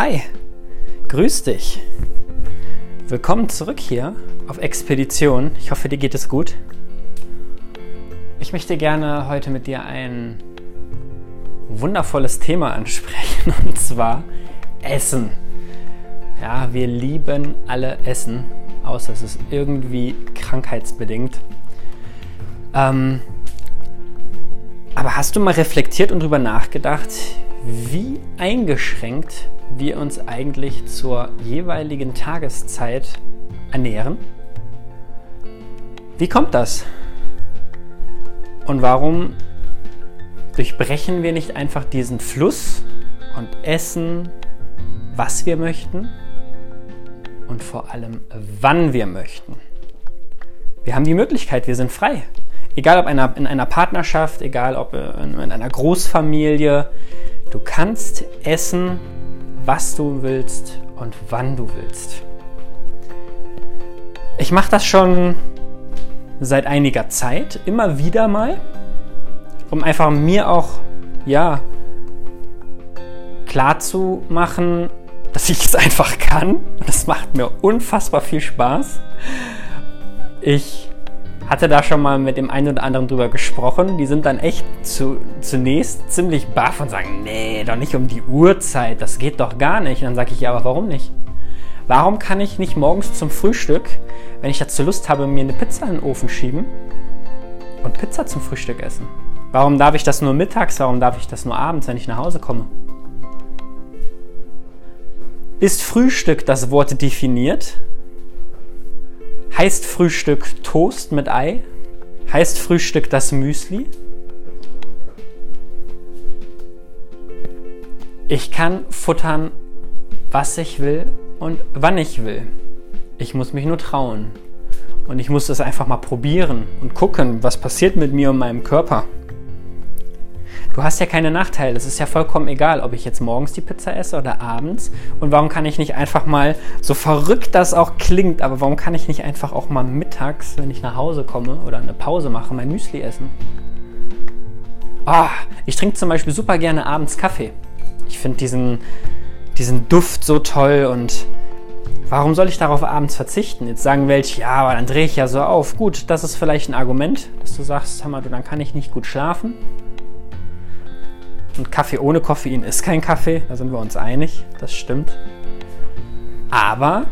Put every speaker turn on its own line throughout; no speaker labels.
Hi, grüß dich. Willkommen zurück hier auf Expedition. Ich hoffe, dir geht es gut. Ich möchte gerne heute mit dir ein wundervolles Thema ansprechen und zwar Essen. Ja, wir lieben alle Essen, außer es ist irgendwie krankheitsbedingt. Ähm, aber hast du mal reflektiert und darüber nachgedacht, wie eingeschränkt wir uns eigentlich zur jeweiligen Tageszeit ernähren? Wie kommt das? Und warum durchbrechen wir nicht einfach diesen Fluss und essen, was wir möchten und vor allem, wann wir möchten? Wir haben die Möglichkeit, wir sind frei. Egal ob in einer Partnerschaft, egal ob in einer Großfamilie, du kannst essen, was du willst und wann du willst. Ich mache das schon seit einiger Zeit, immer wieder mal, um einfach mir auch, ja, klar zu machen, dass ich es einfach kann. Das macht mir unfassbar viel Spaß. Ich hatte da schon mal mit dem einen oder anderen drüber gesprochen. Die sind dann echt zu, zunächst ziemlich baff und sagen, nee, doch nicht um die Uhrzeit, das geht doch gar nicht. Und dann sage ich, ja, aber warum nicht? Warum kann ich nicht morgens zum Frühstück, wenn ich dazu Lust habe, mir eine Pizza in den Ofen schieben und Pizza zum Frühstück essen? Warum darf ich das nur mittags? Warum darf ich das nur abends, wenn ich nach Hause komme? Ist Frühstück das Wort definiert? Heißt Frühstück Toast mit Ei? Heißt Frühstück das Müsli? Ich kann futtern, was ich will und wann ich will. Ich muss mich nur trauen. Und ich muss es einfach mal probieren und gucken, was passiert mit mir und meinem Körper. Du hast ja keine Nachteile. Es ist ja vollkommen egal, ob ich jetzt morgens die Pizza esse oder abends. Und warum kann ich nicht einfach mal, so verrückt das auch klingt, aber warum kann ich nicht einfach auch mal mittags, wenn ich nach Hause komme oder eine Pause mache, mein Müsli essen? Oh, ich trinke zum Beispiel super gerne abends Kaffee. Ich finde diesen, diesen Duft so toll und warum soll ich darauf abends verzichten? Jetzt sagen welche, ja, aber dann drehe ich ja so auf. Gut, das ist vielleicht ein Argument, dass du sagst, mal, du, dann kann ich nicht gut schlafen. Und Kaffee ohne Koffein ist kein Kaffee, da sind wir uns einig, das stimmt. Aber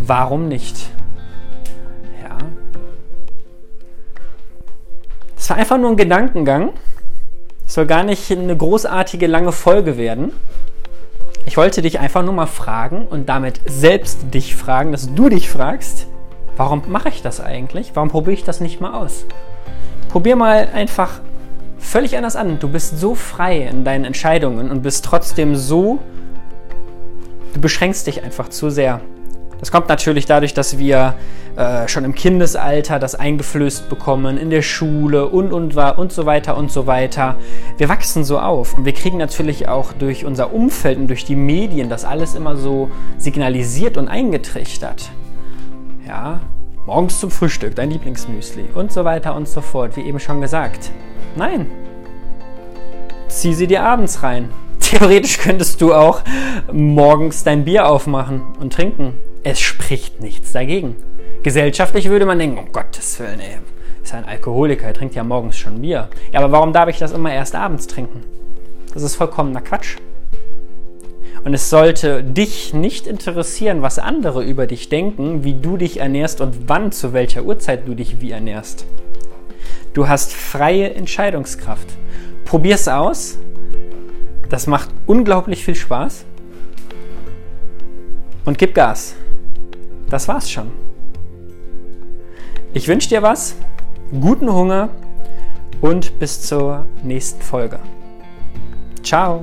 warum nicht? Ja. Das war einfach nur ein Gedankengang. Es soll gar nicht eine großartige lange Folge werden. Ich wollte dich einfach nur mal fragen und damit selbst dich fragen, dass du dich fragst, warum mache ich das eigentlich? Warum probiere ich das nicht mal aus? Probier mal einfach völlig anders an. Du bist so frei in deinen Entscheidungen und bist trotzdem so, du beschränkst dich einfach zu sehr. Das kommt natürlich dadurch, dass wir äh, schon im Kindesalter das eingeflößt bekommen, in der Schule und, und, und so weiter und so weiter. Wir wachsen so auf und wir kriegen natürlich auch durch unser Umfeld und durch die Medien das alles immer so signalisiert und eingetrichtert. Ja, morgens zum Frühstück, dein Lieblingsmüsli und so weiter und so fort, wie eben schon gesagt. Nein. Zieh sie dir abends rein. Theoretisch könntest du auch morgens dein Bier aufmachen und trinken. Es spricht nichts dagegen. Gesellschaftlich würde man denken, um Gottes Willen, ey, ist ein Alkoholiker, er trinkt ja morgens schon Bier. Ja, aber warum darf ich das immer erst abends trinken? Das ist vollkommener Quatsch. Und es sollte dich nicht interessieren, was andere über dich denken, wie du dich ernährst und wann, zu welcher Uhrzeit du dich wie ernährst. Du hast freie Entscheidungskraft. Probier's aus. Das macht unglaublich viel Spaß. Und gib Gas. Das war's schon. Ich wünsche dir was, guten Hunger und bis zur nächsten Folge. Ciao.